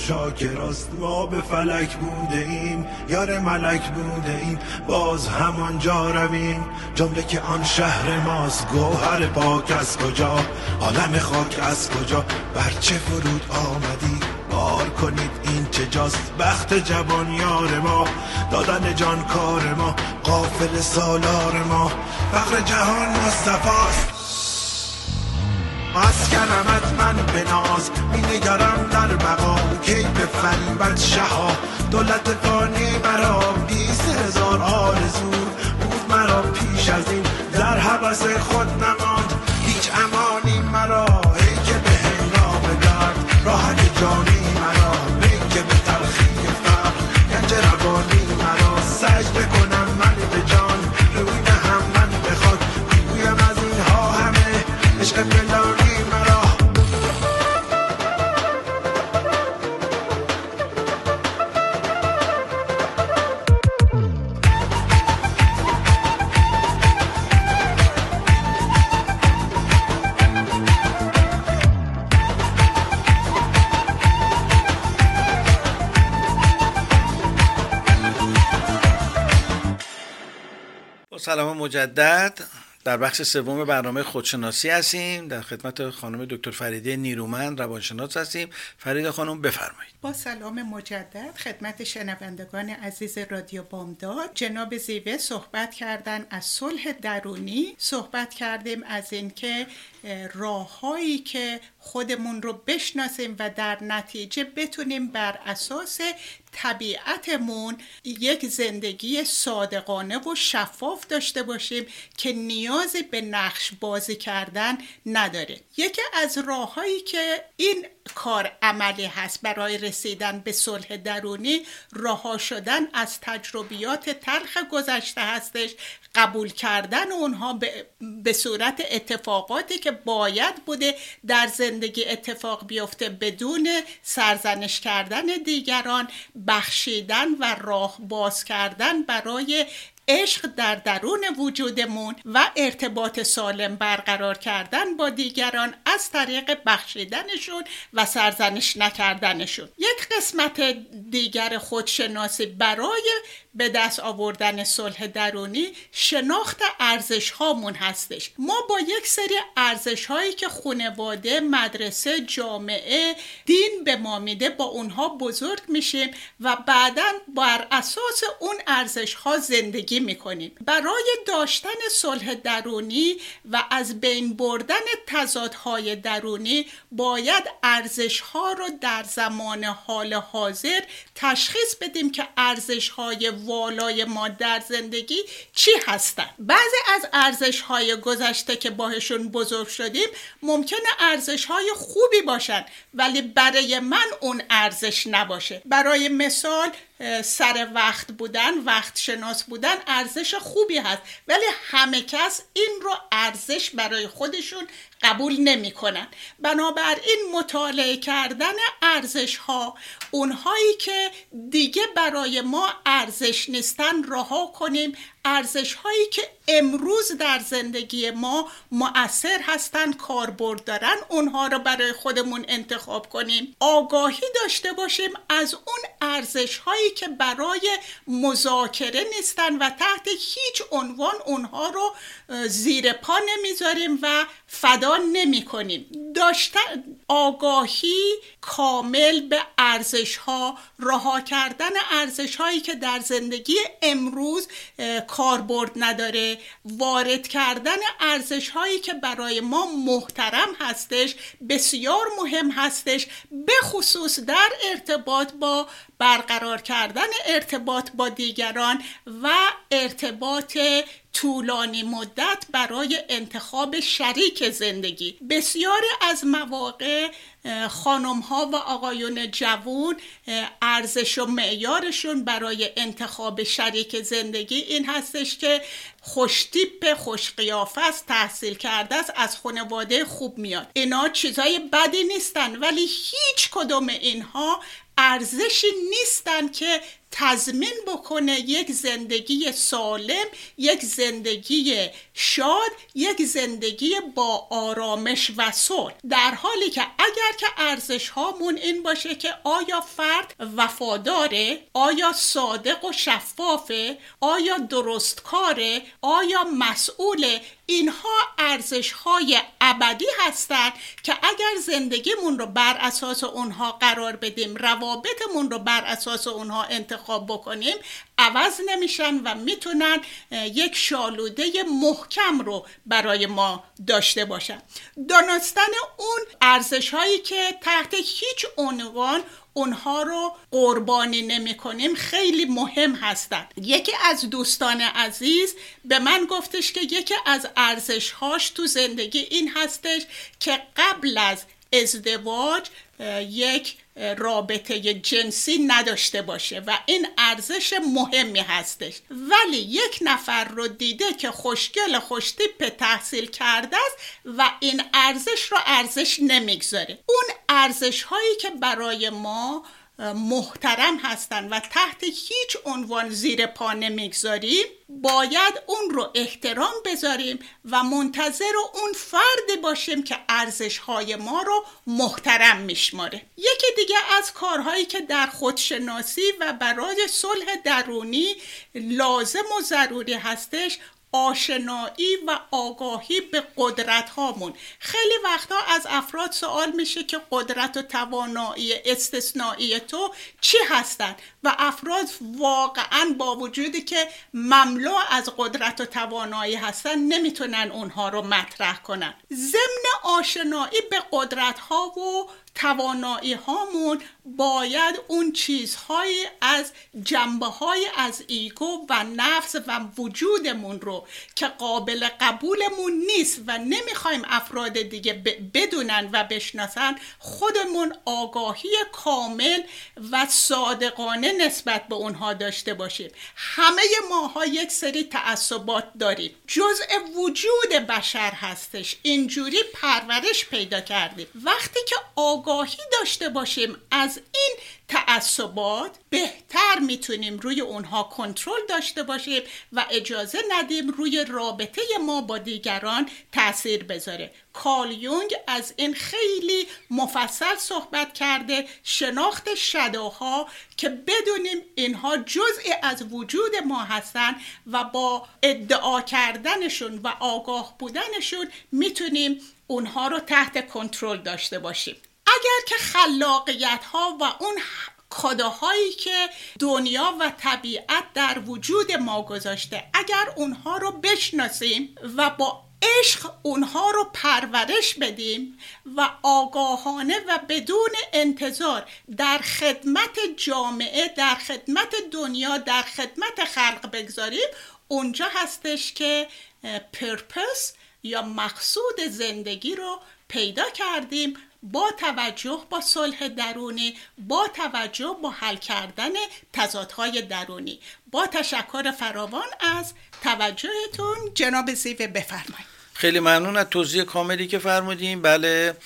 که راست. ما به فلک بوده ایم یار ملک بوده ایم باز همانجا رویم. جمله که آن شهر ماست. گوهر پاک از کجا؟ عالم خاک از کجا؟ بر چه فرود آمدی؟ بار کنید این چه جاست. بخت جوان یار ما. دادن جان کار ما. قافل سالار ما. فقر جهان مصطفاست به ناز می نگرم در بقا. کی به فریبت شها. دولت فانی مرا بیست هزار آرزو بود مرا پیش از این. در حبس خود نماند. هیچ امانی مرا. ای که به هنگام درد راحت جانی مجدد در بخش سوم برنامه خودشناسی هستیم. در خدمت خانم دکتر فریده نیرومند روانشناس هستیم. فریده خانم بفرمایید. با سلام مجدد خدمت شنوندگان عزیز رادیو بامداد. جناب زیوه صحبت کردن از صلح درونی. صحبت کردیم از اینکه اه، راههایی که خودمون رو بشناسیم و در نتیجه بتونیم بر اساس طبیعتمون یک زندگی صادقانه و شفاف داشته باشیم که نیازی به نقش بازی کردن نداره. یکی از راههایی که این کار عملی هست برای رسیدن به صلح درونی رها شدن از تجربیات تلخ گذشته هستش قبول کردن اونها به, به صورت اتفاقاتی که باید بوده در زندگی اتفاق بیفته بدون سرزنش کردن دیگران بخشیدن و راه باز کردن برای عشق در درون وجودمون و ارتباط سالم برقرار کردن با دیگران از طریق بخشیدنشون و سرزنش نکردنشون. یک قسمت دیگر خودشناسی برای به دست آوردن صلح درونی شناخت ارزش هامون هستش. ما با یک سری ارزش هایی که خانواده مدرسه جامعه دین به ما میده با اونها بزرگ میشیم و بعدا بر اساس اون ارزش ها زندگی می‌کنیم. برای داشتن صلح درونی و از بین بردن تضادهای درونی باید ارزش ها رو در زمان حال حاضر تشخیص بدیم که ارزش های والای ما در زندگی چی هستن. بعضی از ارزش های گذشته که باهشون بزرگ شدیم ممکنه ارزش های خوبی باشن ولی برای من اون ارزش نباشه. برای مثال سر وقت بودن وقت شناس بودن ارزش خوبی هست. ولی همه کس این رو ارزش برای خودشون قبول نمی کنن. بنابراین مطالعه کردن ارزش ها اونهایی که دیگه برای ما ارزش نیستن رها کنیم ارزش هایی که امروز در زندگی ما مؤثر هستند کاربرد دارن اونها رو برای خودمون انتخاب کنیم آگاهی داشته باشیم از اون ارزش هایی که برای مذاکره نیستن و تحت هیچ عنوان اونها رو زیر پا نمی‌ذاریم و فدا نمی کنیم. داشتن آگاهی کامل به ارزش ها رها کردن ارزش هایی که در زندگی امروز کاربرد نداره وارد کردن ارزش هایی که برای ما محترم هستش بسیار مهم هستش به خصوص در ارتباط با برقرار کردن ارتباط با دیگران و ارتباط طولانی مدت برای انتخاب شریک زندگی. بسیاری از مواقع خانم ها و آقایون جوون ارزش و معیارشون برای انتخاب شریک زندگی این هستش که خوشتیپ خوش قیافه است تحصیل کرده است از خانواده خوب میاد. اینا چیزای بدی نیستن ولی هیچ کدوم اینها ارزشی نیستن که تضمین بکنه یک زندگی سالم یک زندگی شاد یک زندگی با آرامش و صلح. در حالی که اگر که ارزش هامون این باشه که آیا فرد وفاداره آیا صادق و شفافه آیا درستکاره آیا مسئوله اینها ارزش های ابدی هستند که اگر زندگیمون رو بر اساس اونها قرار بدیم روابطمون رو بر اساس اونها انتخاب بکنیم عوض نمیشن و می‌تونن یک شالوده محکم رو برای ما داشته باشن. دانستن اون ارزش هایی که تحت هیچ عنوان اونها رو قربانی نمی کنیم. خیلی مهم هستند یکی از دوستان عزیز به من گفتش که یکی از ارزش هاش تو زندگی این هستش که قبل از ازدواج یک رابطه جنسی نداشته باشه و این ارزش مهمی هستش. ولی یک نفر رو دیده که خوشگل خوشتیپ تحصیل کرده است و این ارزش رو ارزش نمی‌گذاره. اون ارزش هایی که برای ما محترم هستند و تحت هیچ عنوان زیر پا نمی‌گذاریم باید اون رو احترام بذاریم و منتظر اون فرد باشیم که ارزش های ما رو محترم میشماره. یکی دیگه از کارهایی که در خودشناسی و برای صلح درونی لازم و ضروری هستش آشنایی و آگاهی به قدرت هامون خیلی وقتا از افراد سوال میشه که قدرت و توانایی استثنایی تو چی هستند و افراد واقعا با وجودی که مملو از قدرت و توانایی هستن نمی‌تونن اونها رو مطرح کنن. ضمن آشنایی به قدرت ها و توانایی هامون باید اون چیزهایی از جنبه های از ایگو و نفس و وجودمون رو که قابل قبولمون نیست و نمی‌خوایم افراد دیگه بدونن و بشناسن خودمون آگاهی کامل و صادقانه نسبت به اونها داشته باشیم. همه ماها یک سری تعصبات داریم. جزء وجود بشر هستش. اینجوری پرورش پیدا کردیم. وقتی که آگاهی آگاهی داشته باشیم. از این تعصبات بهتر می‌تونیم روی اونها کنترل داشته باشیم و اجازه ندیم روی رابطه ما با دیگران تاثیر بذاره. کال یونگ از این خیلی مفصل صحبت کرده شناخت شداها که بدونیم اینها جزئی از وجود ما هستن و با ادعا کردنشون و آگاه بودنشون می‌تونیم اونها رو تحت کنترل داشته باشیم. اگر که خلاقیت ها و اون کاداهایی که دنیا و طبیعت در وجود ما گذاشته اگر اونها رو بشناسیم و با عشق اونها رو پرورش بدیم و آگاهانه و بدون انتظار در خدمت جامعه در خدمت دنیا در خدمت خلق بگذاریم اونجا هستش که پرپس یا مقصود زندگی رو پیدا کردیم با توجه با صلح درونی با توجه با حل کردن تضادهای درونی. با تشکر فراوان از توجهتون جناب زیوه بفرمایید. خیلی ممنون از توضیح کاملی که فرمودیم بله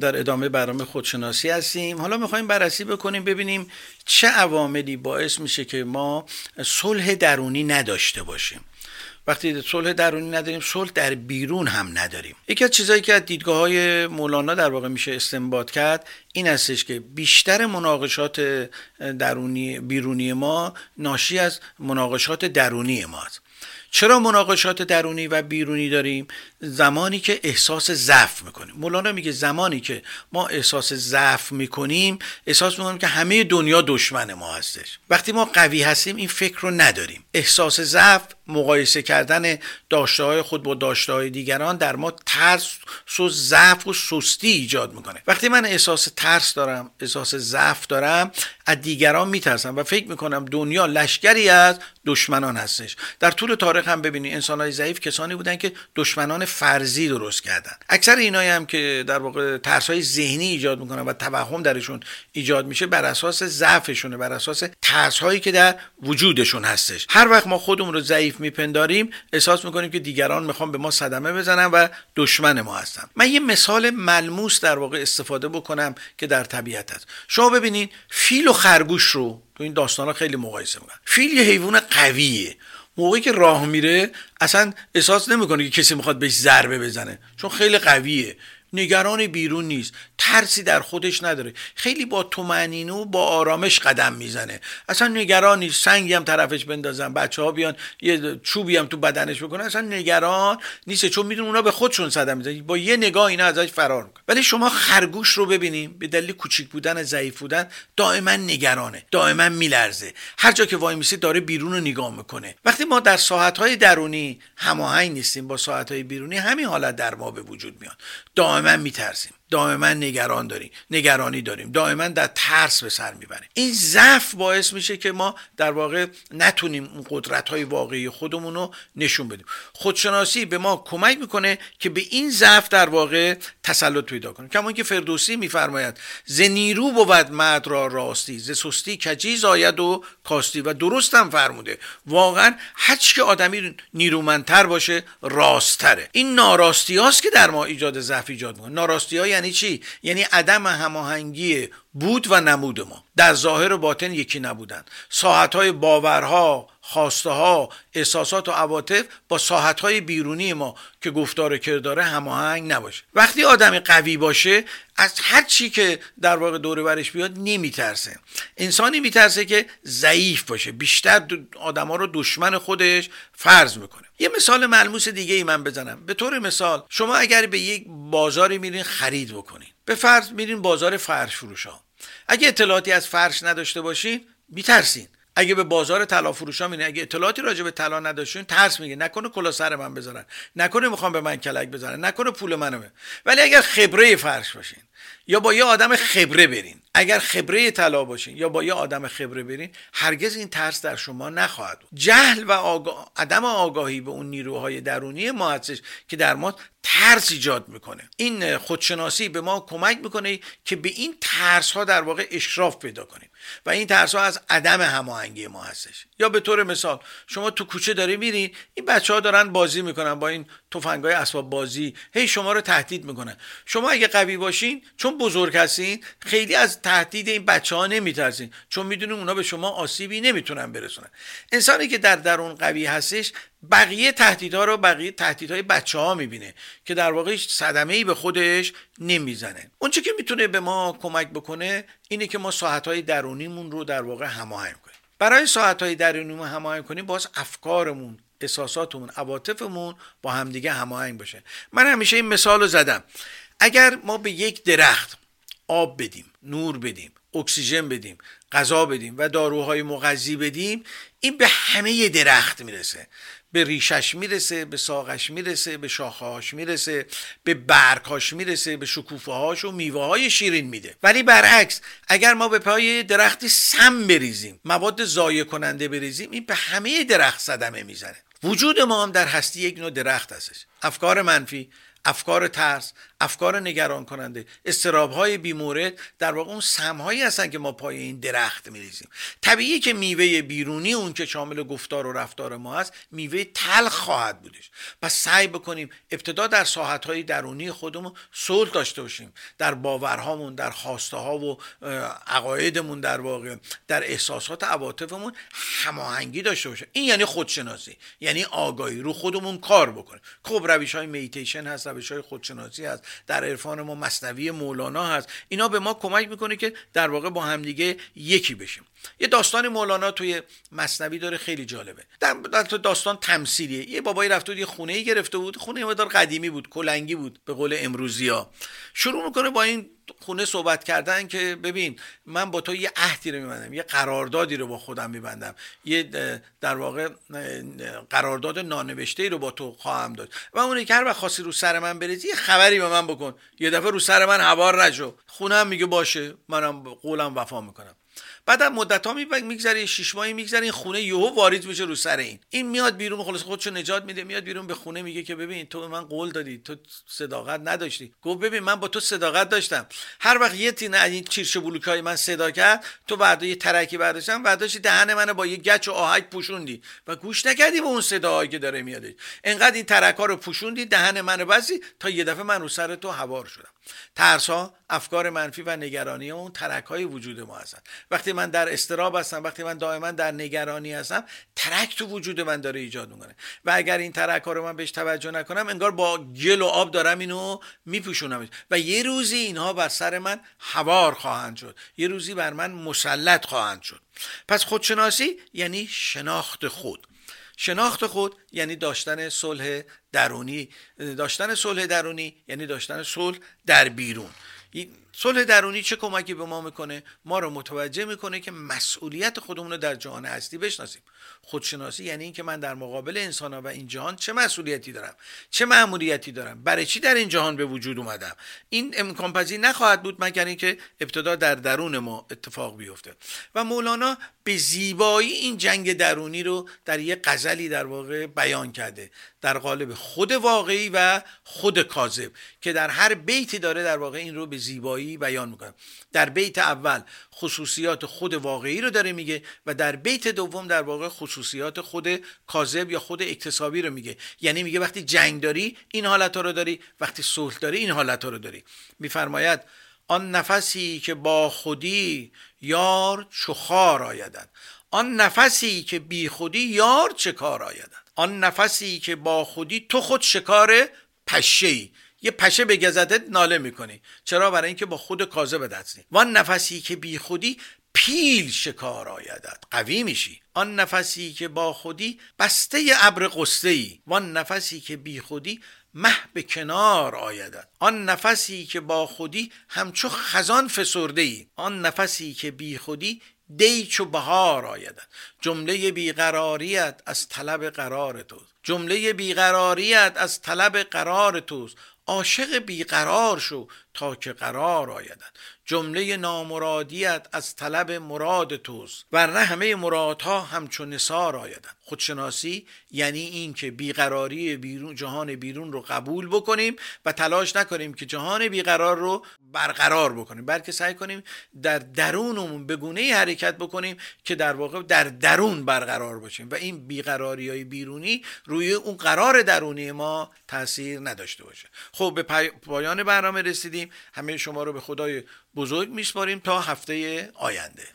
در ادامه برنامه خودشناسی هستیم. حالا می‌خوایم بررسی بکنیم ببینیم چه عواملی باعث میشه که ما صلح درونی نداشته باشیم. وقتی صلح درونی نداریم صلح در بیرون هم نداریم. یکی از چیزهایی که از دیدگاه های مولانا در واقع میشه استنباط کرد این هستش که بیشتر مناقشات درونی بیرونی ما ناشی از مناقشات درونی ماست. چرا مناقشات درونی و بیرونی داریم؟ زمانی که احساس ضعف می‌کنیم. مولانا میگه زمانی که ما احساس ضعف می‌کنیم احساس می‌کنیم که همه دنیا دشمن ما هستش. وقتی ما قوی هستیم این فکر رو نداریم. احساس ضعف مقایسه کردن داشته های خود با داشته های دیگران در ما ترس و ضعف و سستی ایجاد می‌کنه. وقتی من احساس ترس دارم احساس ضعف دارم از دیگران میترسم و فکر می‌کنم دنیا لشکری از دشمنان هستش. در طول تاریخ هم ببینید انسان های ضعیف کسانی بودن که دشمنان فرضی درست کردن. اکثر اینایی هم که در واقع ترس های ذهنی ایجاد می‌کنن و توهم درشون ایجاد میشه بر اساس ضعفشونه بر اساس ترس هایی که در وجودشون هستش. هر وقت ما خودمون رو ضعیف میپنداریم احساس می‌کنیم که دیگران می‌خوان به ما صدمه بزنن و دشمن ما هستن. من یه مثال ملموس در واقع استفاده بکنم که در طبیعت هست شما ببینید فیل و خرگوش رو تو این داستان ها خیلی مقایسه می‌کنن. فیل یه حیوان قویه. موقعی که راه میره اصلا احساس نمی‌کنه که کسی می‌خواد بهش ضربه بزنه چون خیلی قویه. نگران بیرون نیست. ترسی در خودش نداره. خیلی با تومنینه و با آرامش قدم می‌زنه. اصلا نگران نیست. سنگی هم طرفش بندازن. بچه ها بیان یه چوبی هم تو بدنش بکنن. اصلا نگران نیست. چون میدون اونا به خودشون صدم می‌زنن. با یه نگاه اینا ازش فرار می‌کنن. ولی شما خرگوش رو ببینیم. به دلیل کوچیک بودن ضعیف بودن دائما نگرانه. دائما میلرزه. هر جا که وای میسی داره بیرون رو نگاه می‌کنه. وقتی ما در ساعت درونی هماهنگ نیستیم با ساعت بیرونی همین حالت در ما به وجود میاد. دائما میترسیم. دائما نگران داریم نگرانی داریم دائما در ترس به سر می‌بریم. این ضعف باعث میشه که ما در واقع نتونیم اون قدرت های واقعی خودمون رو نشون بدیم. خودشناسی به ما کمک می‌کنه که به این ضعف در واقع تسلط پیدا کنیم. کما که فردوسی میفرماید ز نیرو بود مد را راستی ز سستی کجی آید و کاستی. و درستم فرموده. واقعا هر که آدمی نیرومندتر باشه راستره این ناراستی هاست که در ما ایجاد ضعف ایجاد می‌کنه. ناراستی ها یعنی چی؟ یعنی عدم هماهنگی بود و نمود ما. در ظاهر و باطن یکی نبودن. ساعت های باورها خواسته ها احساسات و عواطف با ساحت های بیرونی ما که گفتار کرداره هماهنگ نباشه. وقتی آدمی قوی باشه از هر چی که در واقع دوره برش بیاد نمیترسه. انسانی میترسه که ضعیف باشه. بیشتر آدما رو دشمن خودش فرض می‌کنه. یه مثال ملموس دیگه ای من بزنم. به طور مثال شما اگر به یک بازاری میرین خرید بکنین. به فرض میرین بازار فرش فروش ها اگه اطلاعاتی از فرش نداشته باشین میترسین. اگه به بازار طلا فروشا میرین اگه اطلاعاتی راجع به طلا نداشتین ترس میگه. نکنه کلا سر من بذارن. نکنه می‌خوام به من کلک بزنن. نکنه پول منو ولی اگر خبره فرش باشین. یا با یه آدم خبره برین. اگر خبره طلا باشین یا با یه آدم خبره برین هرگز این ترس در شما نخواهد بود. جهل و آگاه... عدم آگاهی به اون نیروهای درونی ما هستش که در ما ترس ایجاد می‌کنه. این خودشناسی به ما کمک می‌کنه که به این ترس ها در واقع اشراف پیدا کنیم. و این ترس ها از عدم هماهنگی ما هستش. یا به طور مثال شما تو کوچه داری میرین این بچه ها دارن بازی می‌کنن با این تفنگای اسباب بازی. هی شما رو تهدید می‌کنن. شما اگه قوی باشین چون بزرگ هستین خیلی از تهدید این بچه ها نمیترسین. چون می‌دونین اونا به شما آسیبی نمی‌تونن برسونن. انسانی که در درون قوی هستش بقیه تهدیدها رو بقیه تهدیدهای بچه ها می‌بینه که در واقع صدمه ای به خودش نمی‌زنه. اونچه که می‌تونه به ما کمک بکنه اینه که ما ساعت های درونیمون رو در واقع هماهنگ کنیم. برای ساعت های درونیمون هماهنگ کنیم باز افکارمون احساساتمون عواطفمون با همدیگه هماهنگ باشه. من همیشه این مثال رو زدم. اگر ما به یک درخت آب بدیم نور بدیم اکسیژن بدیم غذا بدیم و داروهای مغذی بدیم این به همه درخت می‌رسه. به ریشش می‌رسه به ساقش می‌رسه به شاخهاش می‌رسه به برکاش می‌رسه به شکوفه و میوه های شیرین میده. ولی برعکس اگر ما به پای درختی سم بریزیم مواد ضایع کننده بریزیم این به همه درخت صدمه می‌زنه. وجود ما هم در هستی یک نوع درخت هستش. افکار منفی افکار ترس افکار نگران کننده. استراب های بیمورد در واقع اون سمهایی هستن که ما پای این درخت میریزیم. طبیعی که میوه بیرونی اون که شامل گفتار و رفتار ما هست میوه تلخ خواهد بودش. پس سعی بکنیم ابتدا در ساحت های درونی خودمون صلح داشته باشیم. در باورهامون در خواسته ها و عقایدمون در واقع در احساسات عواطفمون هماهنگی داشته باشیم این یعنی خودشناسی. یعنی آگاهی رو خودمون کار بکنیم. خب روش های میتیشن هست روش های خودشناسی هست. در عرفان ما مصنوی مولانا هست. اینا به ما کمک می‌کنه که در واقع با همدیگه یکی بشیم. یه داستان مولانا توی مصنوی داره خیلی جالبه. در داستان تمثیلیه. یه بابایی رفته بود یه خونه ای گرفته بود. خونه مدار قدیمی بود کلنگی بود به قول امروزی ها شروع می‌کنه با این خونه صحبت کردن که ببین من با تو یه عهدی رو میبندم یه قراردادی رو با خودم میبندم. یه در واقع قرارداد نانوشته ای رو با تو خواهم داد. و اون که هر وقت خواستی رو سر من بریزی یه خبری به من بکن. یه دفعه رو سر من هوار نشو. خونه هم میگه باشه منم قولم وفا می‌کنم. بعد مدت ها میگذره شش ماهی میگذره این خونه یهو وارد میشه رو سر این. این میاد بیرون خلاص خودشو نجات میده میاد بیرون به خونه میگه که ببین تو به من قول دادی تو صداقت نداشتی. گفت ببین من با تو صداقت داشتم. هر وقت یه تینه از این چیرش بلوکای من صدا کرد تو بعد یه ترکی برداشتم برداشتی دهن منو با یه گچ و آهک پوشوندی و گوش نکردی به اون صداهایی که داره میاد. انقدر این ترک ها رو پوشوندی دهن منو بسی تا یه دفعه من رو سر تو هوار شدم. ترس ها افکار منفی و نگرانی اون ترک های وجود ما هستن. وقتی من در استراب هستم وقتی من دائما در نگرانی هستم ترک تو وجود من داره ایجاد می‌کنه. و اگر این ترک ها رو من بهش توجه نکنم انگار با گل و آب دارم اینو میپوشونم. و یه روزی اینها بر سر من هوار خواهند شد. یه روزی بر من مسلط خواهند شد. پس خودشناسی یعنی شناخت خود. شناخت خود یعنی داشتن صلح درونی. داشتن صلح درونی یعنی داشتن صلح در بیرون. صلح درونی چه کمکی به ما می‌کنه؟ ما رو متوجه می‌کنه که مسئولیت خودمون رو در جهان هستی بشناسیم. خودشناسی یعنی اینکه من در مقابل انسان ها و این جهان چه مسئولیتی دارم؟ چه مأموریتی دارم؟ برای چی در این جهان به وجود اومدم؟ این امکان پذیر نخواهد بود مگر اینکه ابتدا در درون ما اتفاق بیفته و مولانا به زیبایی این جنگ درونی رو در یک غزلی در واقع بیان کرده در قالب خود واقعی و خود کاذب که در هر بیتی داره در واقع این رو به زیبایی بیان می‌کنه. در بیت اول خصوصیات خود واقعی رو داره میگه و در بیت دوم در واقع خصوصیات خود کاذب یا خود اکتسابی رو میگه. یعنی میگه وقتی جنگ داری این حالت رو داری وقتی صلح داری این حالت رو داری. میفرماید آن نفسی که با خودی یار چخار آیدد آن نفسی که بی خودی یار چه کار آیدد آن نفسی که با خودی تو خود شکار پشه ای یه پشه به گزدت ناله می‌کنی. چرا؟ برای اینکه با خود کاذب هستی وان نفسی که بی خودی پیل شکار آیدد قوی میشی. آن نفسی که با خودی بسته ابر قصه ای وان نفسی که بی خودی مه به کنار آیدد آن نفسی که با خودی همچو خزان فسرده ای آن نفسی که بی خودی دی چو بهار آیدد جمله بیقراریت از طلب قرار تو جمله بیقراریت از طلب قرار توست. عاشق بیقرار شو تا که قرار آیدد جمله نامرادیت از طلب مراد توست ورنه همه مرادها همچون نصار آیدن. خودشناسی یعنی این که بیقراری بیرون جهان بیرون رو قبول بکنیم و تلاش نکنیم که جهان بیقرار رو برقرار بکنیم. بلکه سعی کنیم در درونمون به گونه حرکت بکنیم که در واقع در درون برقرار باشیم و این بیقراری های بیرونی روی اون قرار درونی ما تاثیر نداشته باشه. خب به پایان برنامه رسیدیم. همه شما رو به خدای بزرگ میسپاریم تا هفته آینده.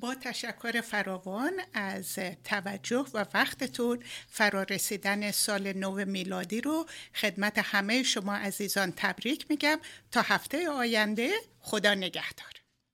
با تشکر فراوان از توجه و وقتتون فرا رسیدن سال نو میلادی رو خدمت همه شما عزیزان تبریک میگم. تا هفته آینده خدا نگهدار.